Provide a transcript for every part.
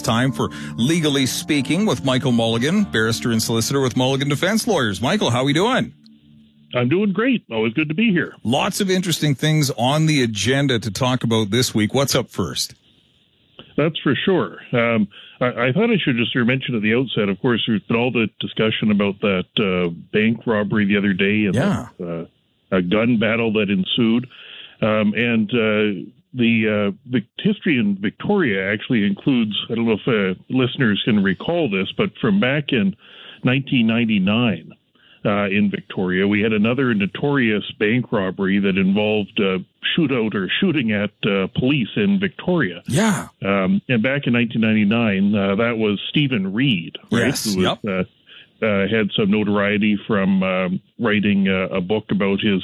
It's time for Legally Speaking with Michael Mulligan, barrister and solicitor with Mulligan Defense Lawyers. Michael, how are we doing? I'm doing great. Always good to be here. Lots of interesting things on the agenda to talk about this week. What's up first? That's for sure. Um, I, I, thought I should just mention at the outset, of course, there's been all the discussion about that uh, bank robbery the other day and yeah. the, uh, a gun battle that ensued. Um, and uh, the, uh, the history in Victoria actually includes, I don't know if uh, listeners can recall this, but from back in 1999, uh, in Victoria. We had another notorious bank robbery that involved uh, shootout or shooting at uh, police in Victoria. Yeah. Um, and back in 1999, uh, that was Stephen Reid, right? Yes. Who was, yep. Had some notoriety from um, writing a book about his.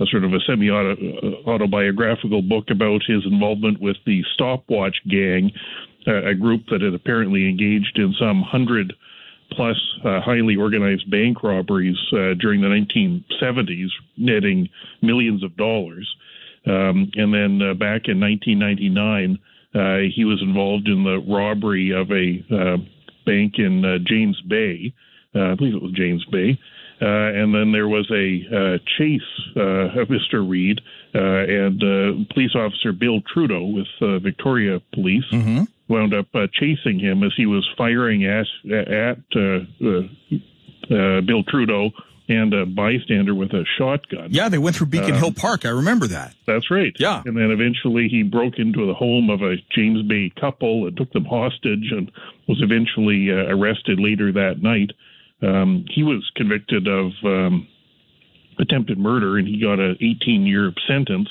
A sort of a semi autobiographical book about his involvement with the Stopwatch Gang, a group that had apparently engaged in some hundred plus uh, highly organized bank robberies uh, during the 1970s, netting millions of dollars. Um, and then uh, back in 1999, uh, he was involved in the robbery of a uh, bank in uh, James Bay. I believe it was James Bay. And then there was a chase of Mr. Reid and police officer Bill Trudeau with Victoria Police. Mm-hmm wound up uh, chasing him as he was firing at, at uh, uh, uh, Bill Trudeau and a bystander with a shotgun. Yeah, they went through Beacon um, Hill Park. I remember that. That's right. Yeah. And then eventually he broke into the home of a James Bay couple and took them hostage and was eventually uh, arrested later that night. Um, he was convicted of um, attempted murder and he got an 18 year sentence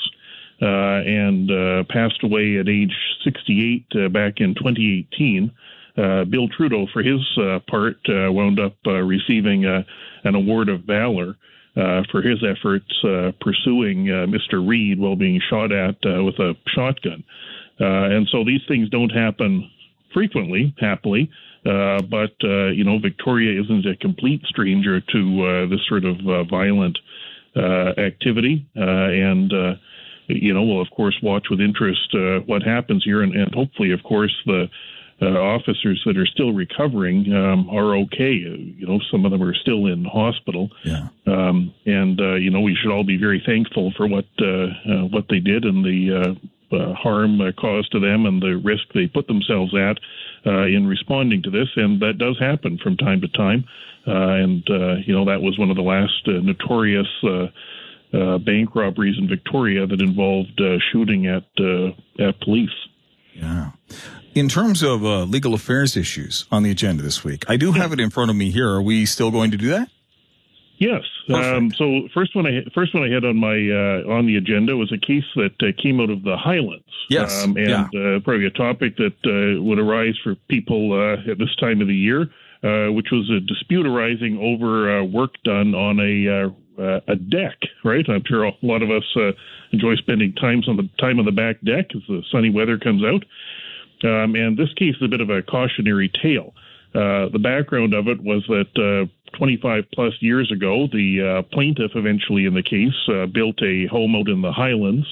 uh, and uh, passed away at age 68 uh, back in 2018. Bill Trudeau, for his part, wound up receiving an award of valor. Uh, for his efforts uh, pursuing uh, Mr. Reid while being shot at with a shotgun. and so these things don't happen frequently, happily. but you know, Victoria isn't a complete stranger to this sort of violent activity, and you know, we'll of course watch with interest uh, what happens here, and, and, hopefully, of course, the uh, officers that are still recovering um, are okay. You know, some of them are still in hospital. Yeah. Um, and uh, you know, we should all be very thankful for what uh, uh, what they did and the uh, harm caused to them and the risk they put themselves at in responding to this. And that does happen from time to time. and you know, that was one of the last notorious uh, bank robberies in Victoria that involved uh, shooting at uh, at police. Yeah. In terms of uh, legal affairs issues on the agenda this week, I do have it in front of me here. Are we still going to do that? Yes. Um, so first one I first one I had on my uh, on the agenda was a case that uh, came out of the Highlands. Yes. Um, and yeah. probably a topic that would arise for people at this time of the year. which was a dispute arising over work done on a uh, a deck, right? I'm sure a lot of us uh, enjoy spending times on the time on the back deck as the sunny weather comes out. Um, and this case is a bit of a cautionary tale. Uh, the background of it was that uh, 25 plus years ago, the uh, plaintiff eventually in the case uh, built a home out in the Highlands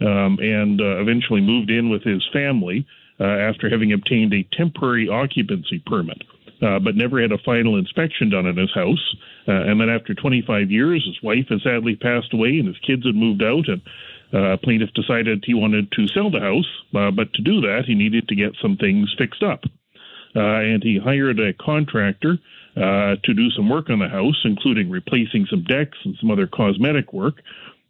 um, and eventually moved in with his family after having obtained a temporary occupancy permit uh, but never had a final inspection done in his house. Uh, and then after 25 years, his wife had sadly passed away and his kids had moved out. And uh, plaintiff decided he wanted to sell the house, uh, but to do that, he needed to get some things fixed up. Uh, and he hired a contractor uh, to do some work on the house, including replacing some decks and some other cosmetic work,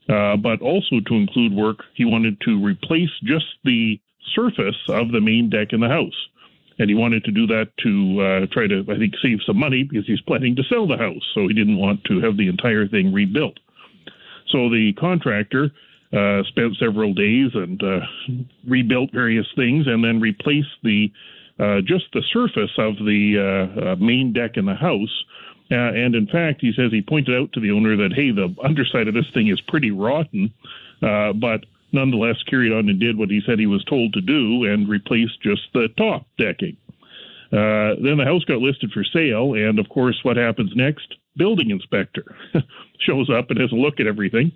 uh, but also to include work he wanted to replace just the surface of the main deck in the house. And he wanted to do that to uh, try to, I think, save some money because he's planning to sell the house, so he didn't want to have the entire thing rebuilt. So the contractor uh, spent several days and rebuilt various things, and then replaced the uh, just the surface of the uh, uh, main deck in the house. and in fact, he says he pointed out to the owner that hey, the underside of this thing is pretty rotten, but nonetheless carried on and did what he said he was told to do and replaced just the top decking. Uh, then the house got listed for sale, and of course, what happens next? Building inspector shows up and has a look at everything.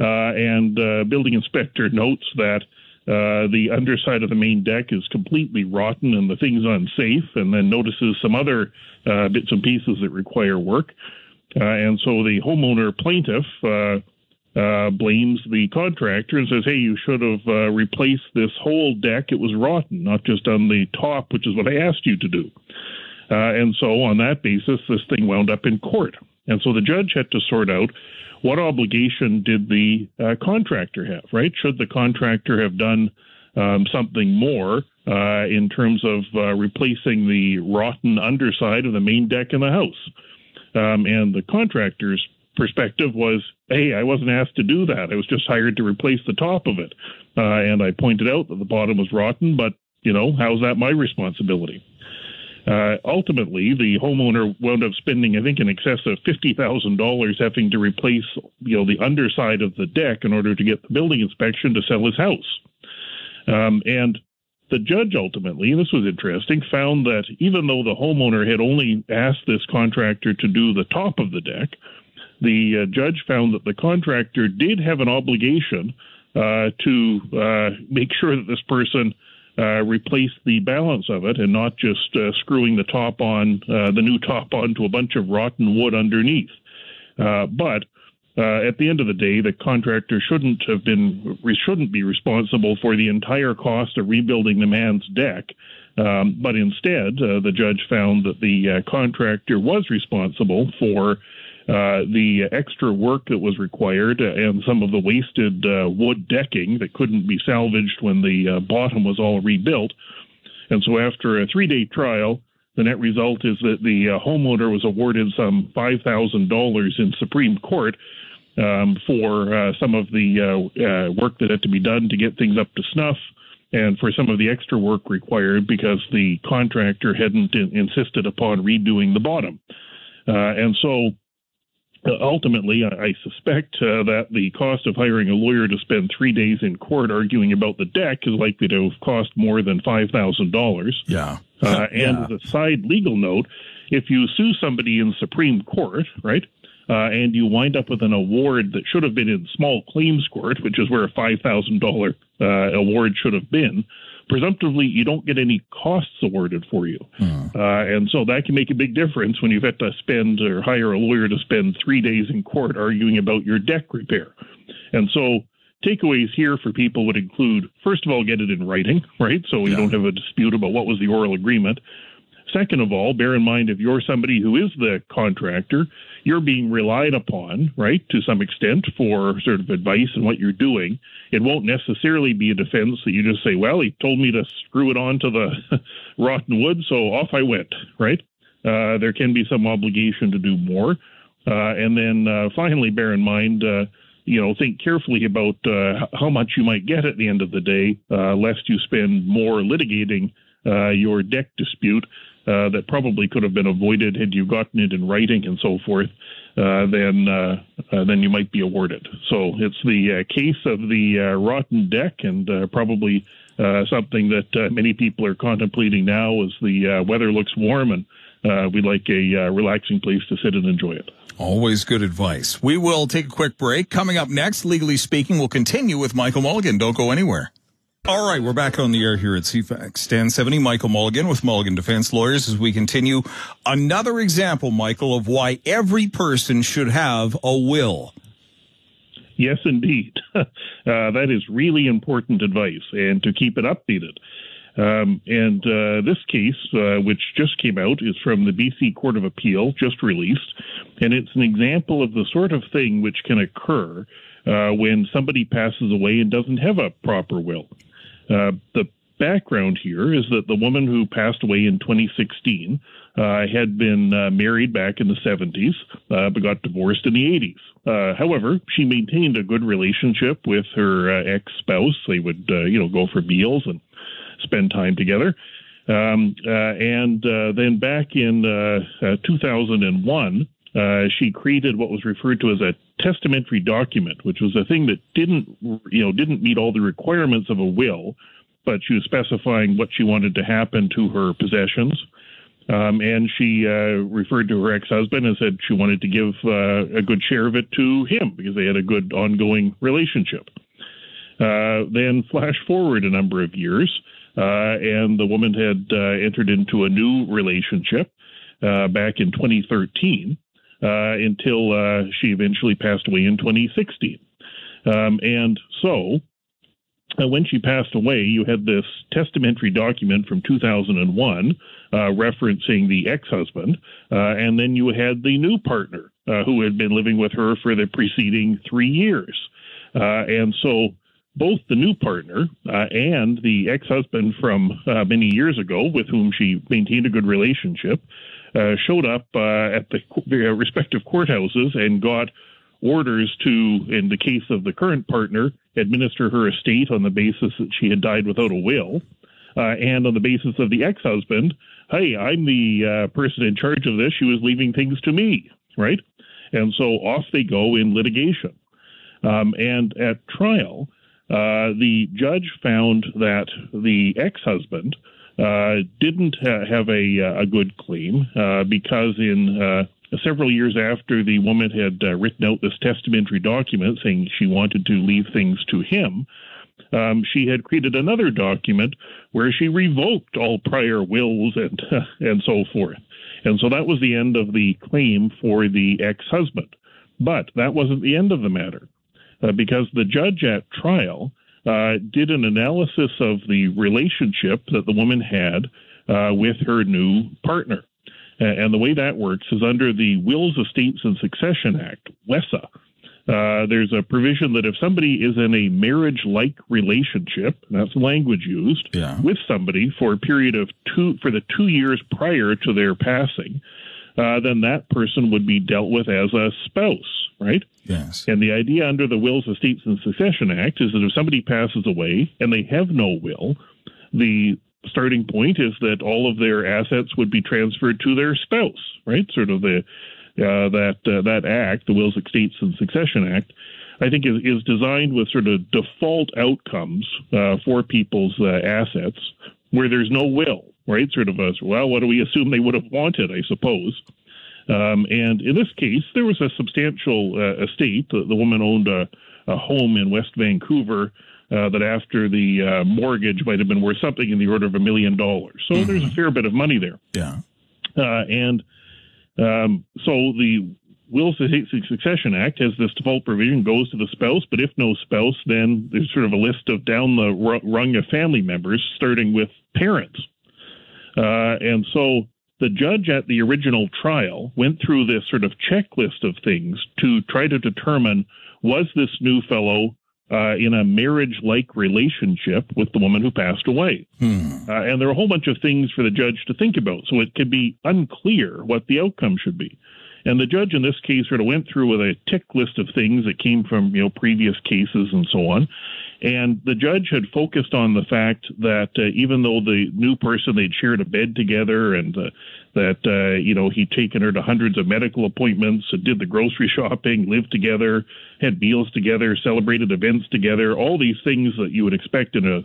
Uh, and uh, building inspector notes that uh, the underside of the main deck is completely rotten and the thing's unsafe, and then notices some other uh, bits and pieces that require work. Uh, and so the homeowner plaintiff uh, uh, blames the contractor and says, hey, you should have replaced this whole deck. It was rotten, not just on the top, which is what I asked you to do. and so on that basis, this thing wound up in court. And so the judge had to sort out what obligation did the uh, contractor have, right? Should the contractor have done um, something more uh, in terms of uh, replacing the rotten underside of the main deck in the house? Um, and the contractor's perspective was, hey, I wasn't asked to do that. I was just hired to replace the top of it. Uh, and I pointed out that the bottom was rotten, but, you know, how's that my responsibility? Uh, ultimately, the homeowner wound up spending, I think, in excess of fifty thousand dollars having to replace, you know, the underside of the deck in order to get the building inspection to sell his house. Um, and the judge ultimately, this was interesting, found that even though the homeowner had only asked this contractor to do the top of the deck, the uh, judge found that the contractor did have an obligation uh, to uh, make sure that this person uh, replace the balance of it and not just uh, screwing the top on, uh, the new top onto a bunch of rotten wood underneath. Uh, but uh, at the end of the day, the contractor shouldn't have been shouldn't be responsible for the entire cost of rebuilding the man's deck. Um, but instead, the judge found that the contractor was responsible for uh, the extra work that was required and some of the wasted uh, wood decking that couldn't be salvaged when the uh, bottom was all rebuilt. And so, after a three day trial, the net result is that the uh, homeowner was awarded some $5,000 in Supreme Court um, for uh, some of the work that had to be done to get things up to snuff and for some of the extra work required because the contractor hadn't in- insisted upon redoing the bottom. and so uh, ultimately, I suspect uh, that the cost of hiring a lawyer to spend three days in court arguing about the deck is likely to have cost more than five thousand dollars. Yeah. Uh, and yeah. as a side legal note, if you sue somebody in Supreme Court, right, uh, and you wind up with an award that should have been in small claims court, which is where a five thousand dollar uh, award should have been, presumptively you don't get any costs awarded for you. Hmm. Uh, and so that can make a big difference when you've had to spend or hire a lawyer to spend three days in court arguing about your deck repair. And so takeaways here for people would include first of all, get it in writing, right? So you yeah. don't have a dispute about what was the oral agreement. Second of all, bear in mind if you're somebody who is the contractor, you're being relied upon, right, to some extent for sort of advice and what you're doing. It won't necessarily be a defense that you just say, well, he told me to screw it onto the rotten wood, so off I went, right? Uh, there can be some obligation to do more. Uh, and then uh, finally, bear in mind, uh, you know, think carefully about uh, how much you might get at the end of the day, uh, lest you spend more litigating your deck dispute uh, that probably could have been avoided had you gotten it in writing and so forth, uh, then uh, uh then you might be awarded. So it's the uh, case of the rotten deck, and probably something that many people are contemplating now as the weather looks warm and we'd like a relaxing place to sit and enjoy it. Always good advice. We will take a quick break. Coming up next, legally speaking, we'll continue with Michael Mulligan. Don't go anywhere. All right, we're back on the air here at CFAX 1070. Michael Mulligan with Mulligan Defense Lawyers as we continue. Another example, Michael, of why every person should have a will. Yes, indeed. uh, that is really important advice, and to keep it updated. Um, and uh, this case, uh, which just came out, is from the BC Court of Appeal, just released, and it's an example of the sort of thing which can occur uh, when somebody passes away and doesn't have a proper will. Uh, the background here is that the woman who passed away in 2016 uh, had been uh, married back in the 70s, uh, but got divorced in the 80s. Uh, however, she maintained a good relationship with her uh, ex-spouse. They would, you know, go for meals and spend time together. Um, and then back in 2001, she created what was referred to as a testamentary document, which was a thing that didn't, you know, didn't meet all the requirements of a will, but she was specifying what she wanted to happen to her possessions. Um, and she uh, referred to her ex-husband and said she wanted to give uh, a good share of it to him because they had a good ongoing relationship. Uh, then flash forward a number of years, uh, and the woman had uh, entered into a new relationship uh, back in 2013 uh, until uh, she eventually passed away in 2016. Um, and so, when she passed away, you had this testamentary document from 2001 referencing the ex husband, and then you had the new partner who had been living with her for the preceding three years. and so, both the new partner uh, and the ex-husband from uh, many years ago, with whom she maintained a good relationship, uh, showed up uh, at the uh, respective courthouses and got orders to, in the case of the current partner, administer her estate on the basis that she had died without a will, uh, and on the basis of the ex-husband, hey, I'm the person in charge of this. She was leaving things to me, right? And so off they go in litigation. Um, and at trial, uh, the judge found that the ex-husband uh, didn't ha- have a, uh, a good claim uh, because in uh, several years after the woman had written out this testamentary document saying she wanted to leave things to him, um, she had created another document where she revoked all prior wills and and so forth. And so that was the end of the claim for the ex-husband. But that wasn't the end of the matter uh, because the judge at trial uh, did an analysis of the relationship that the woman had uh, with her new partner. And the way that works is under the Wills, Estates, and Succession Act, WESA. Uh, there's a provision that if somebody is in a marriage like relationship, that's the language used, yeah. with somebody for a period of two, for the two years prior to their passing, uh, then that person would be dealt with as a spouse, right? Yes. And the idea under the Wills, Estates, and Succession Act is that if somebody passes away and they have no will, the starting point is that all of their assets would be transferred to their spouse, right? Sort of the uh, that uh, that act, the Wills, Estates, and Succession Act, I think is, is designed with sort of default outcomes uh, for people's uh, assets where there's no will, right? Sort of a, well, what do we assume they would have wanted, I suppose. Um, and in this case, there was a substantial uh, estate. The, the, woman owned a, a, home in West Vancouver uh, that, after the uh, mortgage, might have been worth something in the order of a million dollars. So mm-hmm. there's a fair bit of money there. Yeah. Uh, and um, so the Wills Succession Act has this default provision goes to the spouse, but if no spouse, then there's sort of a list of down the rung of family members, starting with parents. Uh, and so the judge at the original trial went through this sort of checklist of things to try to determine was this new fellow uh, in a marriage like relationship with the woman who passed away. Hmm. Uh, and there are a whole bunch of things for the judge to think about. So it could be unclear what the outcome should be. And the judge in this case sort of went through with a tick list of things that came from you know previous cases and so on. And the judge had focused on the fact that uh, even though the new person they'd shared a bed together and uh, that uh, you know he'd taken her to hundreds of medical appointments, did the grocery shopping, lived together, had meals together, celebrated events together, all these things that you would expect in a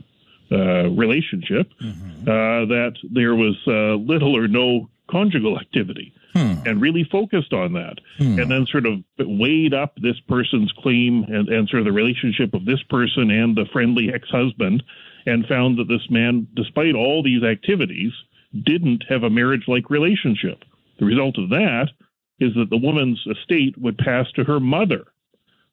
uh, relationship, mm-hmm. uh, that there was uh, little or no conjugal activity hmm. and really focused on that. Hmm. And then sort of weighed up this person's claim and, and sort of the relationship of this person and the friendly ex husband and found that this man, despite all these activities, didn't have a marriage like relationship. The result of that is that the woman's estate would pass to her mother.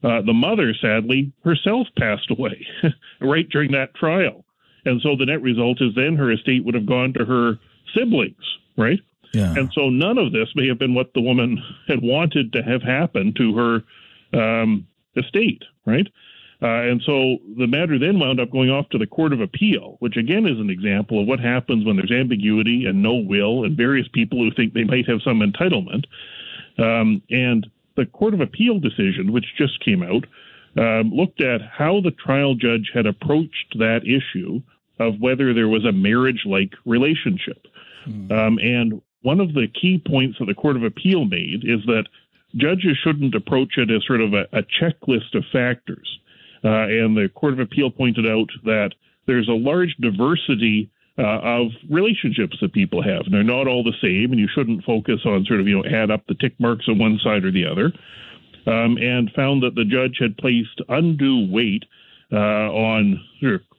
Uh, the mother, sadly, herself passed away right during that trial. And so the net result is then her estate would have gone to her siblings, right? Yeah. And so none of this may have been what the woman had wanted to have happen to her um, estate, right? Uh, and so the matter then wound up going off to the Court of Appeal, which again is an example of what happens when there's ambiguity and no will and various people who think they might have some entitlement. Um, and the Court of Appeal decision, which just came out, um, looked at how the trial judge had approached that issue of whether there was a marriage like relationship. Mm. Um, and one of the key points that the Court of Appeal made is that judges shouldn't approach it as sort of a, a checklist of factors. Uh, and the Court of Appeal pointed out that there's a large diversity uh, of relationships that people have. And they're not all the same, and you shouldn't focus on sort of, you know, add up the tick marks on one side or the other. Um, and found that the judge had placed undue weight uh, on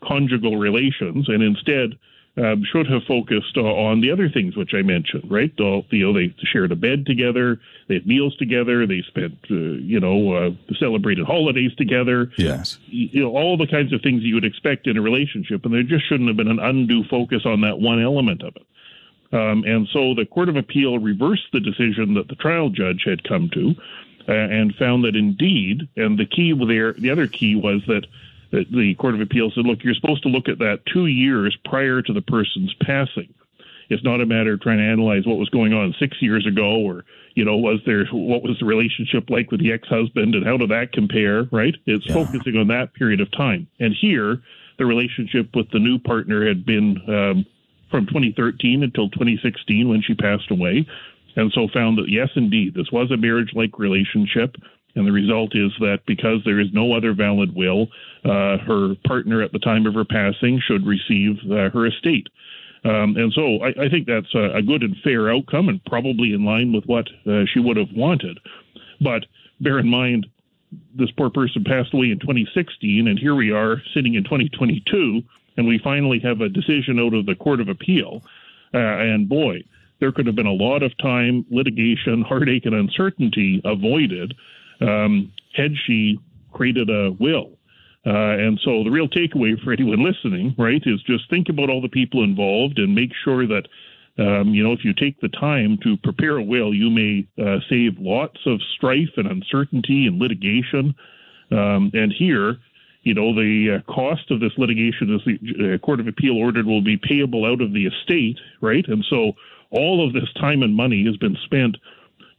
conjugal relations and instead um, should have focused uh, on the other things which I mentioned, right? you know, they shared a bed together, they had meals together, they spent, uh, you know, uh, celebrated holidays together. Yes. You know, all the kinds of things you would expect in a relationship, and there just shouldn't have been an undue focus on that one element of it. Um, and so the Court of Appeal reversed the decision that the trial judge had come to uh, and found that indeed, and the key there, the other key was that the Court of Appeal said, look, you're supposed to look at that two years prior to the person's passing. It's not a matter of trying to analyze what was going on six years ago or, you know, was there, what was the relationship like with the ex-husband and how did that compare, right? It's yeah. focusing on that period of time. And here, the relationship with the new partner had been um, from 2013 until 2016 when she passed away. And so found that, yes, indeed, this was a marriage like relationship. And the result is that because there is no other valid will, uh, her partner at the time of her passing should receive uh, her estate. Um, and so I, I, think that's a, a, good and fair outcome and probably in line with what uh, she would have wanted. But bear in mind, this poor person passed away in 2016, and here we are sitting in 2022, and we finally have a decision out of the Court of Appeal. Uh, and boy, there could have been a lot of time, litigation, heartache, and uncertainty avoided um, had she created a will. Uh, and so the real takeaway for anyone listening, right, is just think about all the people involved and make sure that, um, you know, if you take the time to prepare a will, you may uh, save lots of strife and uncertainty and litigation. Um, and here, you know, the uh, cost of this litigation, as the uh, Court of Appeal ordered, will be payable out of the estate, right? And so all of this time and money has been spent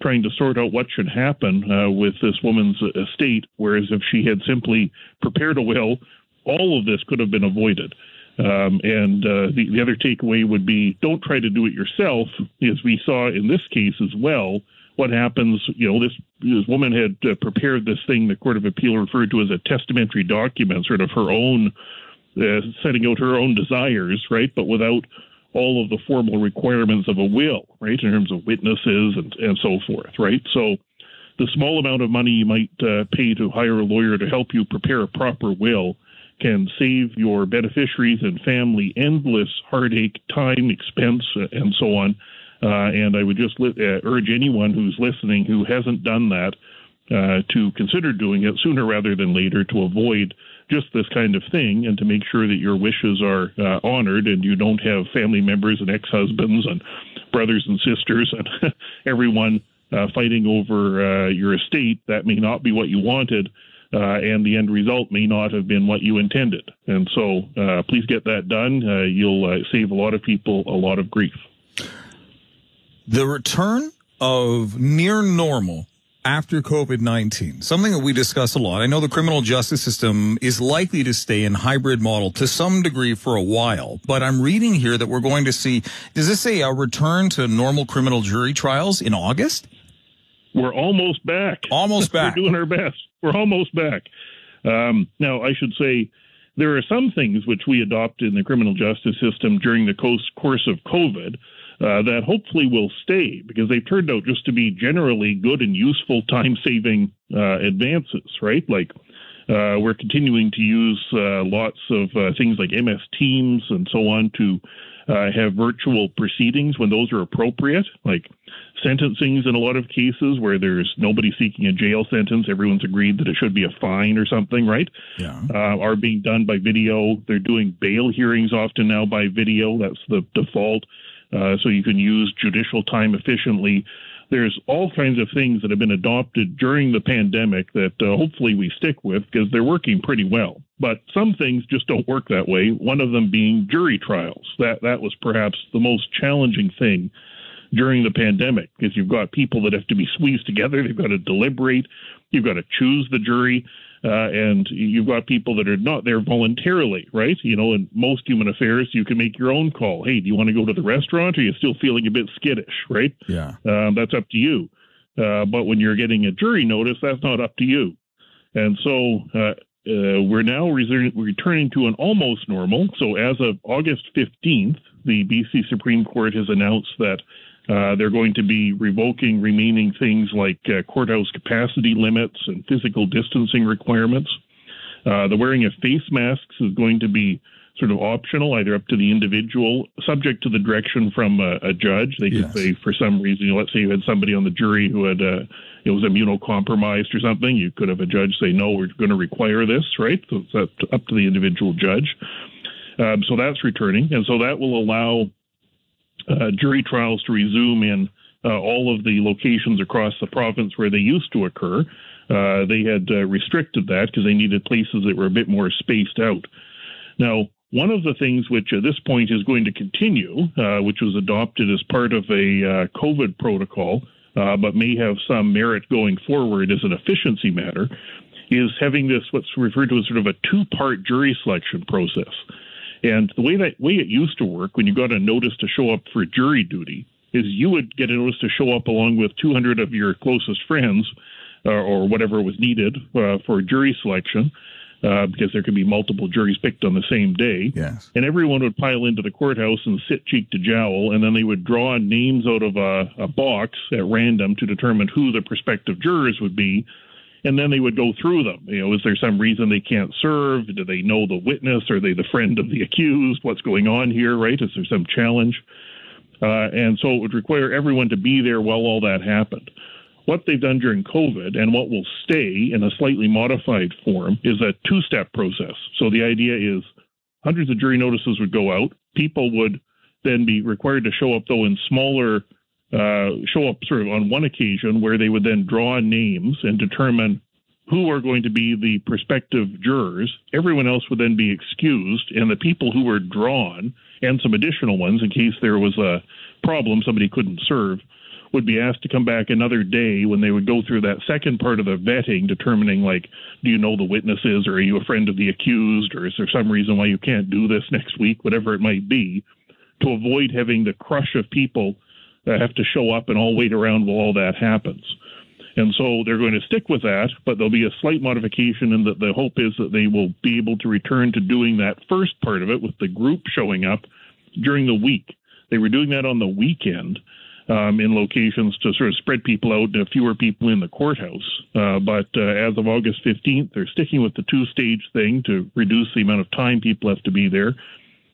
trying to sort out what should happen uh, with this woman's estate, whereas if she had simply prepared a will, all of this could have been avoided. Um, and uh, the, the other takeaway would be don't try to do it yourself, as we saw in this case as well. What happens, you know, this, this woman had uh, prepared this thing the Court of Appeal referred to as a testamentary document, sort of her own, uh, setting out her own desires, right? But without all of the formal requirements of a will, right, in terms of witnesses and, and so forth, right? So the small amount of money you might uh, pay to hire a lawyer to help you prepare a proper will can save your beneficiaries and family endless heartache, time, expense, uh, and so on. Uh, and I would just li- uh, urge anyone who's listening who hasn't done that uh, to consider doing it sooner rather than later to avoid just this kind of thing and to make sure that your wishes are uh, honored and you don't have family members and ex-husbands and brothers and sisters and everyone uh, fighting over uh, your estate that may not be what you wanted uh, and the end result may not have been what you intended. And so uh, please get that done. Uh, you'll save a lot of people a lot of grief. The return of near normal after COVID 19, something that we discuss a lot. I know the criminal justice system is likely to stay in hybrid model to some degree for a while, but I'm reading here that we're going to see, does this say a return to normal criminal jury trials in August? We're almost back. Almost back. We're doing our best. We're almost back. Um, now, I should say there are some things which we adopt in the criminal justice system during the course of COVID uh, that hopefully will stay because they've turned out just to be generally good and useful time saving uh, advances, right? Like uh, we're continuing to use uh, lots of uh, things like MS Teams and so on to have virtual proceedings when those are appropriate, like sentencings in a lot of cases where there's nobody seeking a jail sentence, everyone's agreed that it should be a fine or something, right? Yeah. are being done by video. They're doing bail hearings often now by video. That's the default. Uh, so you can use judicial time efficiently. There's all kinds of things that have been adopted during the pandemic that uh, hopefully we stick with because they're working pretty well. But some things just don't work that way. One of them being jury trials. That that was perhaps the most challenging thing during the pandemic because you've got people that have to be squeezed together. They've got to deliberate. You've got to choose the jury. Uh, and you've got people that are not there voluntarily, right? You know, in most human affairs, you can make your own call. Hey, do you want to go to the restaurant? Or are you still feeling a bit skittish, right? Yeah. Um, that's up to you. Uh, but when you're getting a jury notice, that's not up to you. And so uh, uh we're now returning to an almost normal. So as of August 15th, the BC Supreme Court has announced that uh, they're going to be revoking remaining things like uh, courthouse capacity limits and physical distancing requirements. Uh, the wearing of face masks is going to be sort of optional, either up to the individual, subject to the direction from a, a judge. They could yes. say, for some reason, you know, let's say you had somebody on the jury who had uh, it was immunocompromised or something. You could have a judge say, no, we're going to require this, right? So it's up to, up to the individual judge. Um, so that's returning, and so that will allow jury trials to resume in uh, all of the locations across the province where they used to occur. Uh, they had uh, restricted that because they needed places that were a bit more spaced out. Now, one of the things which at this point is going to continue, uh, which was adopted as part of a uh, COVID protocol, uh, but may have some merit going forward as an efficiency matter, is having this what's referred to as sort of a two-part jury selection process. And the way that way it used to work, when you got a notice to show up for jury duty, is you would get a notice to show up along with 200 of your closest friends, uh, or whatever was needed uh, for jury selection uh, because there could be multiple juries picked on the same day. Yes. And everyone would pile into the courthouse and sit cheek to jowl, and then they would draw names out of a, a box at random to determine who the prospective jurors would be. And then they would go through them. You know, is there some reason they can't serve? Do they know the witness? Are they the friend of the accused? What's going on here, right? Is there some challenge? Uh, and so it would require everyone to be there while all that happened what they've done during COVID and what will stay in a slightly modified form is a two step process. So the idea is hundreds of jury notices would go out. People would then be required to show up, though, in smaller, uh, show up sort of on one occasion where they would then draw names and determine who are going to be the prospective jurors. Everyone else would then be excused, and the people who were drawn, and some additional ones in case there was a problem somebody couldn't serve, would be asked to come back another day when they would go through that second part of the vetting, determining like, do you know the witnesses, or are you a friend of the accused, or is there some reason why you can't do this next week, whatever it might be, to avoid having the crush of people that have to show up and all wait around while all that happens. And so they're going to stick with that, but there'll be a slight modification in that the hope is that they will be able to return to doing that first part of it with the group showing up during the week. They were doing that on the weekend um, in locations to sort of spread people out to fewer people in the courthouse. Uh, but uh, as of August 15th, they're sticking with the two stage thing to reduce the amount of time people have to be there,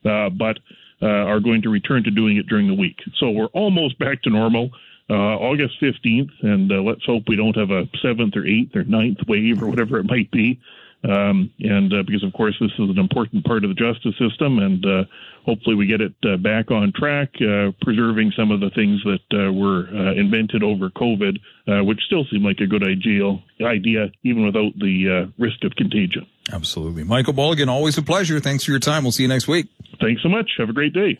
uh, but uh, are going to return to doing it during the week. So we're almost back to normal. Uh, August 15th, and uh, let's hope we don't have a seventh or eighth or ninth wave or whatever it might be. Um, and uh, because, of course, this is an important part of the justice system, and uh, hopefully we get it back on track, preserving some of the things that were invented over COVID, which still seem like a good ideal idea, even without the risk of contagion. Absolutely. Michael Mulligan, always a pleasure. Thanks for your time. We'll see you next week. Thanks so much. Have a great day.